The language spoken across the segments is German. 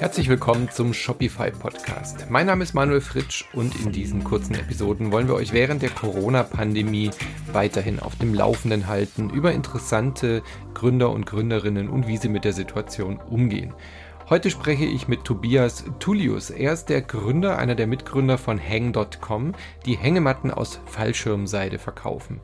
Herzlich willkommen zum Shopify Podcast. Mein Name ist Manuel Fritsch und in diesen kurzen Episoden wollen wir euch während der Corona-Pandemie weiterhin auf dem Laufenden halten über interessante Gründer und Gründerinnen und wie sie mit der Situation umgehen. Heute spreche ich mit Tobias Tullius. Er ist der Gründer, einer der Mitgründer von Hang.com, die Hängematten aus Fallschirmseide verkaufen.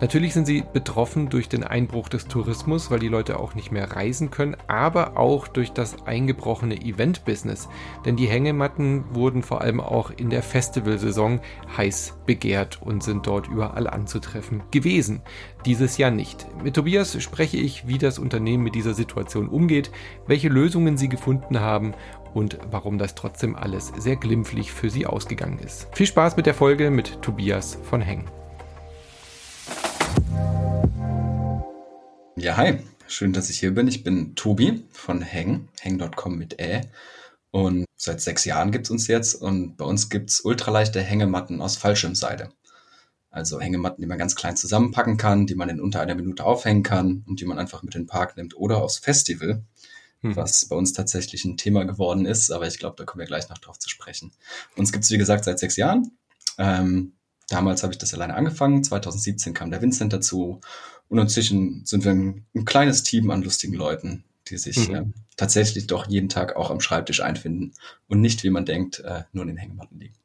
Natürlich sind sie betroffen durch den Einbruch des Tourismus, weil die Leute auch nicht mehr reisen können, aber auch durch das eingebrochene Event-Business. Denn die Hängematten wurden vor allem auch in der Festivalsaison heiß begehrt und sind dort überall anzutreffen gewesen. Dieses Jahr nicht. Mit Tobias spreche ich, wie das Unternehmen mit dieser Situation umgeht, welche Lösungen sie gefunden haben und warum das trotzdem alles sehr glimpflich für sie ausgegangen ist. Viel Spaß mit der Folge mit Tobias von Heng. Ja, hi. Schön, dass ich hier bin. Ich bin Tobi von Heng, heng.com mit Ä. Und seit sechs Jahren gibt es uns jetzt und bei uns gibt es ultraleichte Hängematten aus Fallschirmseide. Also Hängematten, die man ganz klein zusammenpacken kann, die man in unter einer Minute aufhängen kann und die man einfach mit in den Park nimmt oder aufs Festival, hm. was bei uns tatsächlich ein Thema geworden ist. Aber ich glaube, da kommen wir gleich noch drauf zu sprechen. Uns gibt es, wie gesagt, seit sechs Jahren. Ähm, damals habe ich das alleine angefangen. 2017 kam der Vincent dazu. Und inzwischen sind wir ein, ein kleines Team an lustigen Leuten, die sich mhm. äh, tatsächlich doch jeden Tag auch am Schreibtisch einfinden und nicht, wie man denkt, äh, nur in den Hängematten liegen.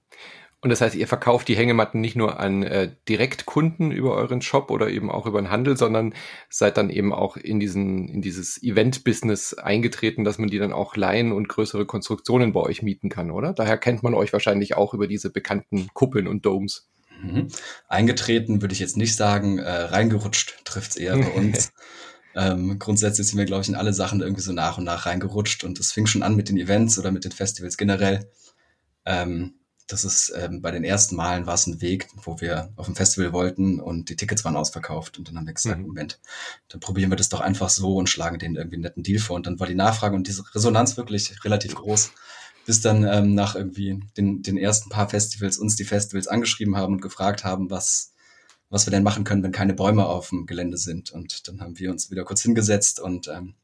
Und das heißt, ihr verkauft die Hängematten nicht nur an äh, Direktkunden über euren Shop oder eben auch über den Handel, sondern seid dann eben auch in diesen in dieses Event-Business eingetreten, dass man die dann auch leihen und größere Konstruktionen bei euch mieten kann, oder? Daher kennt man euch wahrscheinlich auch über diese bekannten Kuppeln und Domes. Mhm. Eingetreten würde ich jetzt nicht sagen, äh, reingerutscht trifft es eher bei uns. ähm, grundsätzlich sind wir, glaube ich, in alle Sachen irgendwie so nach und nach reingerutscht und es fing schon an mit den Events oder mit den Festivals generell. Ähm, das ist ähm, bei den ersten Malen war es ein Weg, wo wir auf ein Festival wollten und die Tickets waren ausverkauft und dann haben wir gesagt, mhm. Moment, dann probieren wir das doch einfach so und schlagen denen irgendwie einen netten Deal vor. Und dann war die Nachfrage und diese Resonanz wirklich relativ groß, bis dann ähm, nach irgendwie den, den ersten paar Festivals uns die Festivals angeschrieben haben und gefragt haben, was was wir denn machen können, wenn keine Bäume auf dem Gelände sind. Und dann haben wir uns wieder kurz hingesetzt und ähm,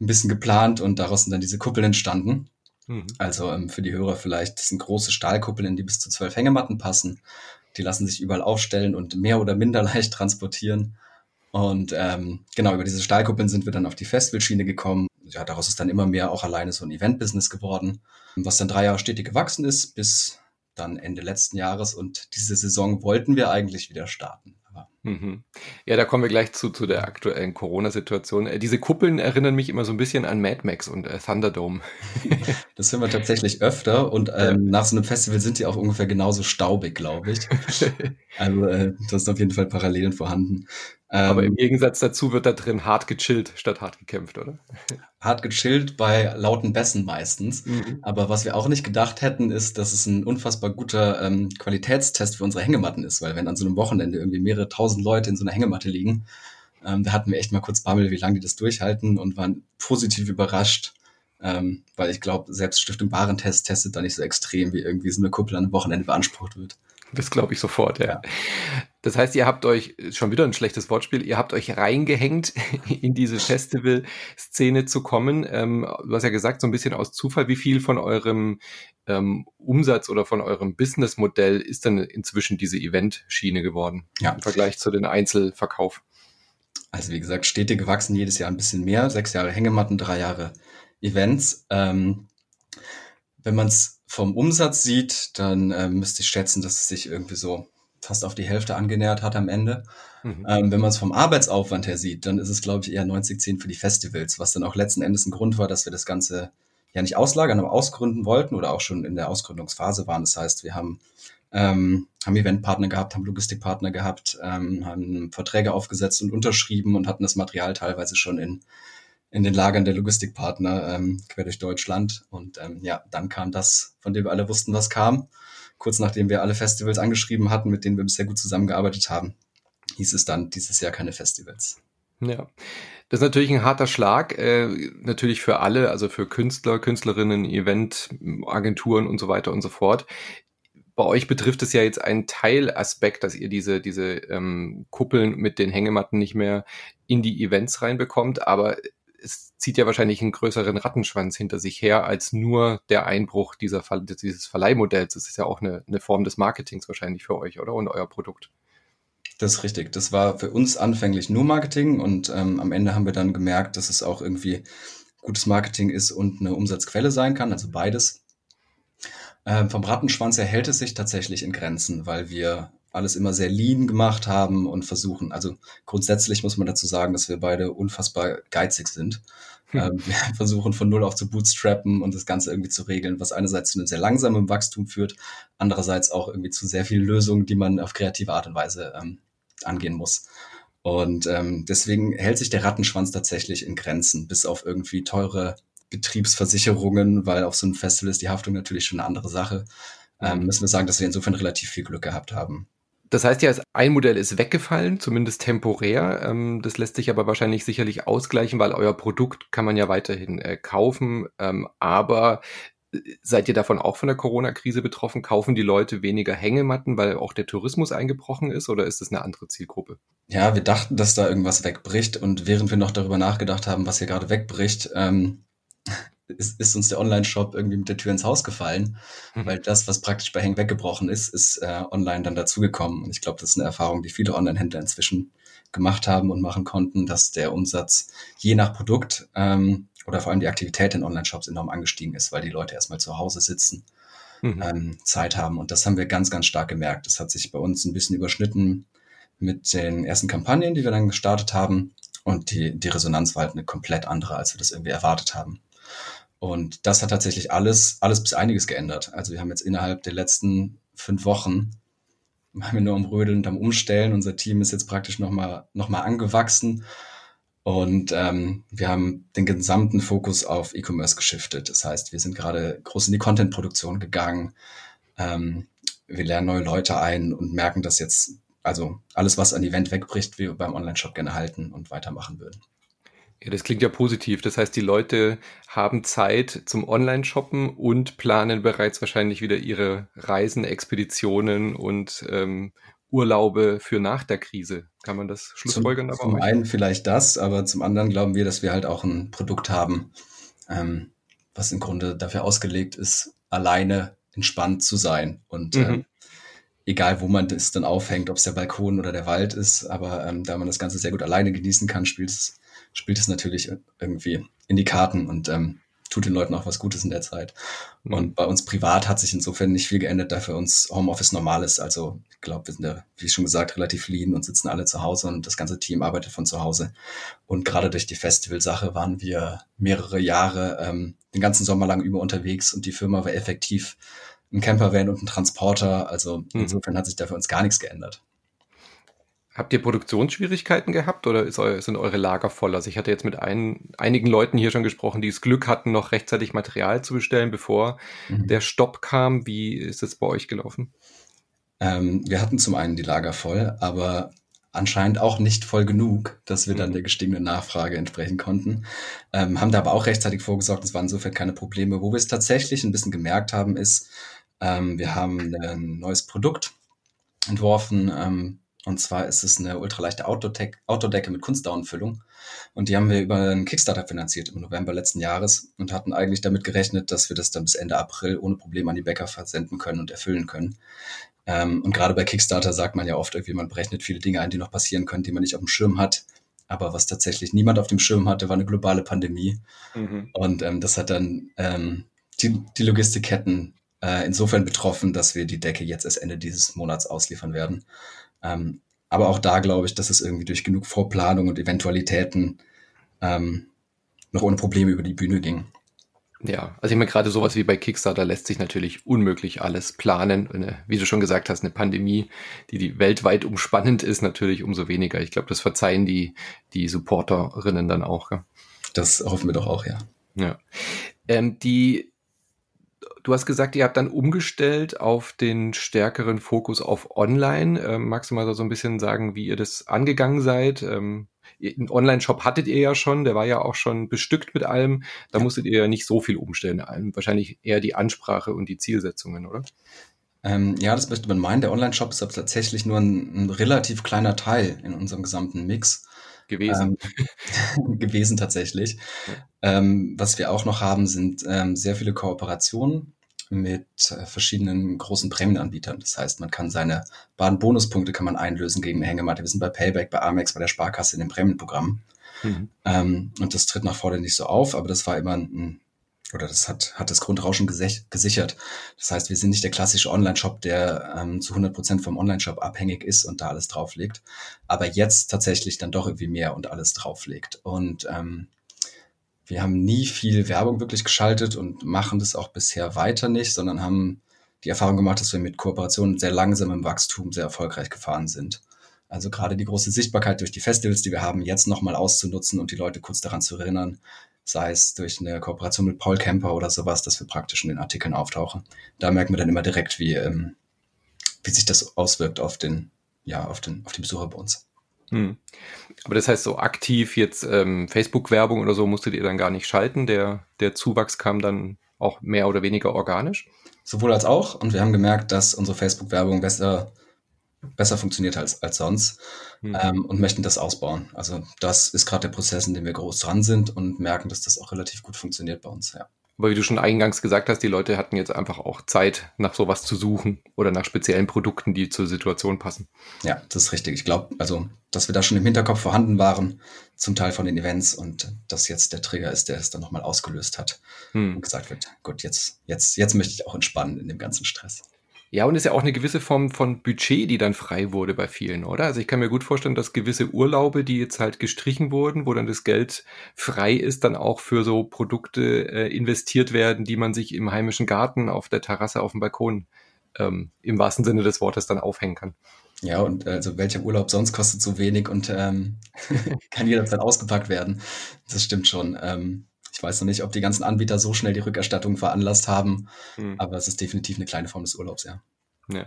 ein bisschen geplant und daraus sind dann diese Kuppeln entstanden Mhm. Also ähm, für die Hörer vielleicht, das sind große Stahlkuppeln, in die bis zu zwölf Hängematten passen. Die lassen sich überall aufstellen und mehr oder minder leicht transportieren. Und ähm, genau, über diese Stahlkuppeln sind wir dann auf die Festivalschiene gekommen. Ja, daraus ist dann immer mehr auch alleine so ein Event-Business geworden, was dann drei Jahre stetig gewachsen ist, bis dann Ende letzten Jahres. Und diese Saison wollten wir eigentlich wieder starten. Mhm. Ja, da kommen wir gleich zu, zu der aktuellen Corona-Situation. Äh, diese Kuppeln erinnern mich immer so ein bisschen an Mad Max und äh, Thunderdome. Das hören wir tatsächlich öfter und ähm, nach so einem Festival sind die auch ungefähr genauso staubig, glaube ich. also äh, das sind auf jeden Fall Parallelen vorhanden. Aber im ähm, Gegensatz dazu wird da drin hart gechillt statt hart gekämpft, oder? Hart gechillt bei lauten Bässen meistens. Mhm. Aber was wir auch nicht gedacht hätten, ist, dass es ein unfassbar guter ähm, Qualitätstest für unsere Hängematten ist, weil wenn an so einem Wochenende irgendwie mehrere tausend Leute in so einer Hängematte liegen, ähm, da hatten wir echt mal kurz Bammel, wie lange die das durchhalten und waren positiv überrascht. Ähm, weil ich glaube, selbst Stiftung Warentest testet da nicht so extrem, wie irgendwie so eine Kuppel an einem Wochenende beansprucht wird. Das glaube ich sofort, ja. ja. Das heißt, ihr habt euch, schon wieder ein schlechtes Wortspiel, ihr habt euch reingehängt, in diese Festival-Szene zu kommen. Ähm, du hast ja gesagt, so ein bisschen aus Zufall, wie viel von eurem ähm, Umsatz oder von eurem Businessmodell ist denn inzwischen diese Event-Schiene geworden ja. im Vergleich zu den Einzelverkauf? Also wie gesagt, stetig gewachsen, jedes Jahr ein bisschen mehr. Sechs Jahre Hängematten, drei Jahre Events. Ähm, wenn man es vom Umsatz sieht, dann äh, müsste ich schätzen, dass es sich irgendwie so fast auf die Hälfte angenähert hat am Ende. Mhm. Ähm, wenn man es vom Arbeitsaufwand her sieht, dann ist es, glaube ich, eher 90-10 für die Festivals, was dann auch letzten Endes ein Grund war, dass wir das Ganze ja nicht auslagern, aber ausgründen wollten oder auch schon in der Ausgründungsphase waren. Das heißt, wir haben, ähm, haben Eventpartner gehabt, haben Logistikpartner gehabt, ähm, haben Verträge aufgesetzt und unterschrieben und hatten das Material teilweise schon in in den Lagern der Logistikpartner ähm, quer durch Deutschland. Und ähm, ja, dann kam das, von dem wir alle wussten, was kam. Kurz nachdem wir alle Festivals angeschrieben hatten, mit denen wir bisher gut zusammengearbeitet haben, hieß es dann dieses Jahr keine Festivals. Ja, das ist natürlich ein harter Schlag, äh, natürlich für alle, also für Künstler, Künstlerinnen, Eventagenturen und so weiter und so fort. Bei euch betrifft es ja jetzt einen Teilaspekt, dass ihr diese, diese ähm, Kuppeln mit den Hängematten nicht mehr in die Events reinbekommt, aber es zieht ja wahrscheinlich einen größeren Rattenschwanz hinter sich her als nur der Einbruch dieser dieses Verleihmodells. Das ist ja auch eine, eine Form des Marketings wahrscheinlich für euch, oder? Und euer Produkt. Das ist richtig. Das war für uns anfänglich nur Marketing und ähm, am Ende haben wir dann gemerkt, dass es auch irgendwie gutes Marketing ist und eine Umsatzquelle sein kann, also beides. Ähm, vom Rattenschwanz her hält es sich tatsächlich in Grenzen, weil wir alles immer sehr lean gemacht haben und versuchen, also grundsätzlich muss man dazu sagen, dass wir beide unfassbar geizig sind. Hm. Ähm, wir versuchen von null auf zu bootstrappen und das Ganze irgendwie zu regeln, was einerseits zu einem sehr langsamen Wachstum führt, andererseits auch irgendwie zu sehr vielen Lösungen, die man auf kreative Art und Weise ähm, angehen muss. Und ähm, deswegen hält sich der Rattenschwanz tatsächlich in Grenzen, bis auf irgendwie teure Betriebsversicherungen, weil auf so einem Festival ist die Haftung natürlich schon eine andere Sache. Ähm, müssen wir sagen, dass wir insofern relativ viel Glück gehabt haben. Das heißt ja, ein Modell ist weggefallen, zumindest temporär. Ähm, das lässt sich aber wahrscheinlich sicherlich ausgleichen, weil euer Produkt kann man ja weiterhin äh, kaufen. Ähm, aber äh, seid ihr davon auch von der Corona-Krise betroffen? Kaufen die Leute weniger Hängematten, weil auch der Tourismus eingebrochen ist oder ist das eine andere Zielgruppe? Ja, wir dachten, dass da irgendwas wegbricht und während wir noch darüber nachgedacht haben, was hier gerade wegbricht, ähm, ist, ist uns der Online-Shop irgendwie mit der Tür ins Haus gefallen, mhm. weil das, was praktisch bei Heng weggebrochen ist, ist äh, online dann dazugekommen. Und ich glaube, das ist eine Erfahrung, die viele Online-Händler inzwischen gemacht haben und machen konnten, dass der Umsatz je nach Produkt ähm, oder vor allem die Aktivität in Online-Shops enorm angestiegen ist, weil die Leute erstmal zu Hause sitzen, mhm. ähm, Zeit haben. Und das haben wir ganz, ganz stark gemerkt. Das hat sich bei uns ein bisschen überschnitten mit den ersten Kampagnen, die wir dann gestartet haben. Und die, die Resonanz war halt eine komplett andere, als wir das irgendwie erwartet haben. Und das hat tatsächlich alles, alles bis einiges geändert. Also wir haben jetzt innerhalb der letzten fünf Wochen waren wir nur am Rödeln und am Umstellen. Unser Team ist jetzt praktisch nochmal noch mal angewachsen. Und ähm, wir haben den gesamten Fokus auf E-Commerce geschiftet. Das heißt, wir sind gerade groß in die Content-Produktion gegangen. Ähm, wir lernen neue Leute ein und merken, dass jetzt also alles, was an Event wegbricht, wir beim Online-Shop gerne halten und weitermachen würden. Ja, das klingt ja positiv. Das heißt, die Leute haben Zeit zum Online-Shoppen und planen bereits wahrscheinlich wieder ihre Reisen, Expeditionen und ähm, Urlaube für nach der Krise. Kann man das schlussfolgern? Zum, zum einen vielleicht das, aber zum anderen glauben wir, dass wir halt auch ein Produkt haben, ähm, was im Grunde dafür ausgelegt ist, alleine entspannt zu sein und mhm. ähm, egal wo man das dann aufhängt, ob es der Balkon oder der Wald ist, aber ähm, da man das Ganze sehr gut alleine genießen kann, spielt es spielt es natürlich irgendwie in die Karten und ähm, tut den Leuten auch was Gutes in der Zeit. Mhm. Und bei uns privat hat sich insofern nicht viel geändert, da für uns Homeoffice normal ist. Also ich glaube, wir sind ja, wie schon gesagt, relativ lean und sitzen alle zu Hause und das ganze Team arbeitet von zu Hause. Und gerade durch die Festivalsache waren wir mehrere Jahre ähm, den ganzen Sommer lang über unterwegs und die Firma war effektiv ein Campervan und ein Transporter. Also mhm. insofern hat sich da für uns gar nichts geändert. Habt ihr Produktionsschwierigkeiten gehabt oder sind eure Lager voll? Also ich hatte jetzt mit ein, einigen Leuten hier schon gesprochen, die das Glück hatten, noch rechtzeitig Material zu bestellen, bevor mhm. der Stopp kam. Wie ist es bei euch gelaufen? Ähm, wir hatten zum einen die Lager voll, aber anscheinend auch nicht voll genug, dass wir dann mhm. der gestiegenen Nachfrage entsprechen konnten. Ähm, haben da aber auch rechtzeitig vorgesorgt, es waren insofern keine Probleme. Wo wir es tatsächlich ein bisschen gemerkt haben, ist, ähm, wir haben ein neues Produkt entworfen, ähm, und zwar ist es eine ultraleichte Outdoor-Decke mit Kunstdaunenfüllung. Und die haben wir über einen Kickstarter finanziert im November letzten Jahres und hatten eigentlich damit gerechnet, dass wir das dann bis Ende April ohne Probleme an die Bäcker versenden können und erfüllen können. Ähm, und gerade bei Kickstarter sagt man ja oft irgendwie, man berechnet viele Dinge ein, die noch passieren können, die man nicht auf dem Schirm hat. Aber was tatsächlich niemand auf dem Schirm hatte, war eine globale Pandemie. Mhm. Und ähm, das hat dann ähm, die, die Logistikketten äh, insofern betroffen, dass wir die Decke jetzt erst Ende dieses Monats ausliefern werden. Ähm, aber auch da glaube ich, dass es irgendwie durch genug Vorplanung und Eventualitäten ähm, noch ohne Probleme über die Bühne ging. Ja, also ich meine, gerade sowas wie bei Kickstarter lässt sich natürlich unmöglich alles planen. Eine, wie du schon gesagt hast, eine Pandemie, die, die weltweit umspannend ist, natürlich umso weniger. Ich glaube, das verzeihen die, die Supporterinnen dann auch. Ja? Das hoffen wir doch auch, ja. Ja. Ähm, die Du hast gesagt, ihr habt dann umgestellt auf den stärkeren Fokus auf Online. Ähm, magst du mal so ein bisschen sagen, wie ihr das angegangen seid? Ähm, einen Online-Shop hattet ihr ja schon, der war ja auch schon bestückt mit allem. Da ja. musstet ihr ja nicht so viel umstellen. Wahrscheinlich eher die Ansprache und die Zielsetzungen, oder? Ähm, ja, das möchte man meinen. Der Online-Shop ist aber tatsächlich nur ein, ein, relativ kleiner Teil in unserem gesamten Mix. Gewesen. Ähm, gewesen tatsächlich. Ja. Ähm, was wir auch noch haben, sind ähm, sehr viele Kooperationen mit äh, verschiedenen großen Prämienanbietern. Das heißt, man kann seine Baden-Bonuspunkte kann man einlösen gegen eine Hängematte. Wir sind bei Payback, bei Amex, bei der Sparkasse in dem Prämienprogramm. Mhm. Ähm, und das tritt nach vorne nicht so auf, aber das war immer ein, oder das hat, hat das Grundrauschen gesichert. Das heißt, wir sind nicht der klassische Online-Shop, der ähm, zu 100 Prozent vom Online-Shop abhängig ist und da alles drauflegt, aber jetzt tatsächlich dann doch irgendwie mehr und alles drauflegt. Und ähm, wir haben nie viel Werbung wirklich geschaltet und machen das auch bisher weiter nicht, sondern haben die Erfahrung gemacht, dass wir mit Kooperationen sehr langsam im Wachstum sehr erfolgreich gefahren sind. Also gerade die große Sichtbarkeit durch die Festivals, die wir haben, jetzt nochmal auszunutzen und die Leute kurz daran zu erinnern, sei es durch eine Kooperation mit Paul Kemper oder sowas, dass wir praktisch in den Artikeln auftauchen. Da merken wir dann immer direkt, wie, ähm, wie sich das auswirkt auf den, ja, auf den, auf die Besucher bei uns. Hm. Aber das heißt, so aktiv jetzt ähm, Facebook-Werbung oder so musstet ihr dann gar nicht schalten. Der, der Zuwachs kam dann auch mehr oder weniger organisch? Sowohl als auch. Und wir haben gemerkt, dass unsere Facebook-Werbung besser, besser funktioniert als, als sonst hm. ähm, und möchten das ausbauen. Also das ist gerade der Prozess, in dem wir groß dran sind und merken, dass das auch relativ gut funktioniert bei uns. Ja. Aber wie du schon eingangs gesagt hast, die Leute hatten jetzt einfach auch Zeit, nach sowas zu suchen oder nach speziellen Produkten, die zur Situation passen. Ja, das ist richtig. Ich glaube, also, dass wir da schon im Hinterkopf vorhanden waren, zum Teil von den Events und dass jetzt der Trigger ist, der es dann nochmal ausgelöst hat hm. und gesagt wird, gut, jetzt, jetzt, jetzt möchte ich auch entspannen in dem ganzen Stress. Ja, und ist ja auch eine gewisse Form von Budget, die dann frei wurde bei vielen, oder? Also ich kann mir gut vorstellen, dass gewisse Urlaube, die jetzt halt gestrichen wurden, wo dann das Geld frei ist, dann auch für so Produkte äh, investiert werden, die man sich im heimischen Garten, auf der Terrasse, auf dem Balkon ähm, im wahrsten Sinne des Wortes dann aufhängen kann. Ja, und also welcher Urlaub sonst kostet so wenig und ähm, kann jederzeit ausgepackt werden. Das stimmt schon. Ähm, ich weiß noch nicht, ob die ganzen Anbieter so schnell die Rückerstattung veranlasst haben, hm. aber es ist definitiv eine kleine Form des Urlaubs, ja. Ja.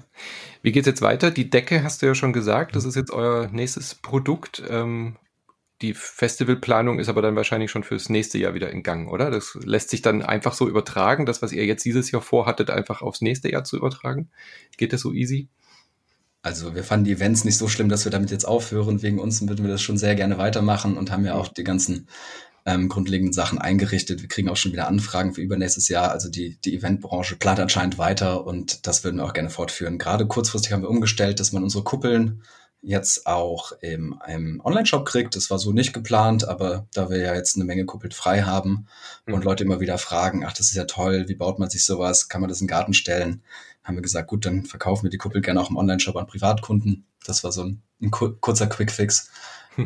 Wie geht's jetzt weiter? Die Decke hast du ja schon gesagt, das ist jetzt euer nächstes Produkt. Ähm, die Festivalplanung ist aber dann wahrscheinlich schon fürs nächste Jahr wieder in Gang, oder? Das lässt sich dann einfach so übertragen, das, was ihr jetzt dieses Jahr vorhattet, einfach aufs nächste Jahr zu übertragen. Geht das so easy? Also wir fanden die Events nicht so schlimm, dass wir damit jetzt aufhören. Wegen uns würden wir das schon sehr gerne weitermachen und haben ja auch die ganzen ähm, grundlegenden Sachen eingerichtet. Wir kriegen auch schon wieder Anfragen für übernächstes Jahr. Also die, die Eventbranche plant anscheinend weiter und das würden wir auch gerne fortführen. Gerade kurzfristig haben wir umgestellt, dass man unsere Kuppeln jetzt auch im, im Online-Shop kriegt. Das war so nicht geplant, aber da wir ja jetzt eine Menge Kuppeln frei haben mhm. und Leute immer wieder fragen, ach, das ist ja toll, wie baut man sich sowas, kann man das in den Garten stellen, haben wir gesagt, gut, dann verkaufen wir die Kuppel gerne auch im Online-Shop an Privatkunden. Das war so ein, ein kurzer Quick-Fix.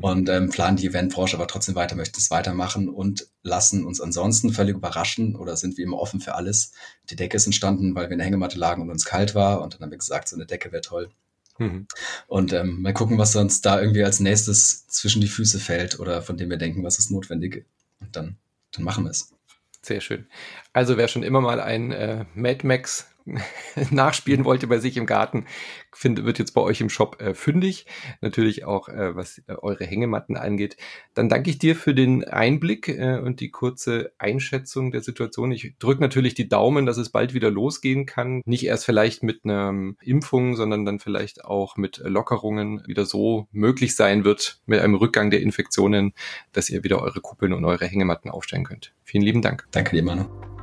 Und ähm, planen die Eventbranche aber trotzdem weiter, möchten es weitermachen und lassen uns ansonsten völlig überraschen oder sind wie immer offen für alles. Die Decke ist entstanden, weil wir in der Hängematte lagen und uns kalt war und dann haben wir gesagt, so eine Decke wäre toll. Mhm. Und ähm, mal gucken, was uns da irgendwie als nächstes zwischen die Füße fällt oder von dem wir denken, was ist notwendig. Und dann, dann machen wir es. Sehr schön. Also wer schon immer mal ein äh, Mad Max nachspielen wollte bei sich im Garten, find, wird jetzt bei euch im Shop äh, fündig. Natürlich auch, äh, was äh, eure Hängematten angeht. Dann danke ich dir für den Einblick äh, und die kurze Einschätzung der Situation. Ich drücke natürlich die Daumen, dass es bald wieder losgehen kann. Nicht erst vielleicht mit einer Impfung, sondern dann vielleicht auch mit Lockerungen wieder so möglich sein wird, mit einem Rückgang der Infektionen, dass ihr wieder eure Kuppeln und eure Hängematten aufstellen könnt. Vielen lieben Dank. Danke dir, Manu.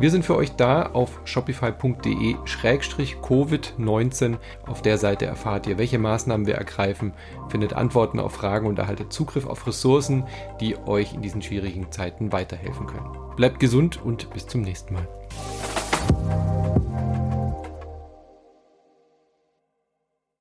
Wir sind für euch da auf shopify.de-covid19. Auf der Seite erfahrt ihr, welche Maßnahmen wir ergreifen, findet Antworten auf Fragen und erhaltet Zugriff auf Ressourcen, die euch in diesen schwierigen Zeiten weiterhelfen können. Bleibt gesund und bis zum nächsten Mal.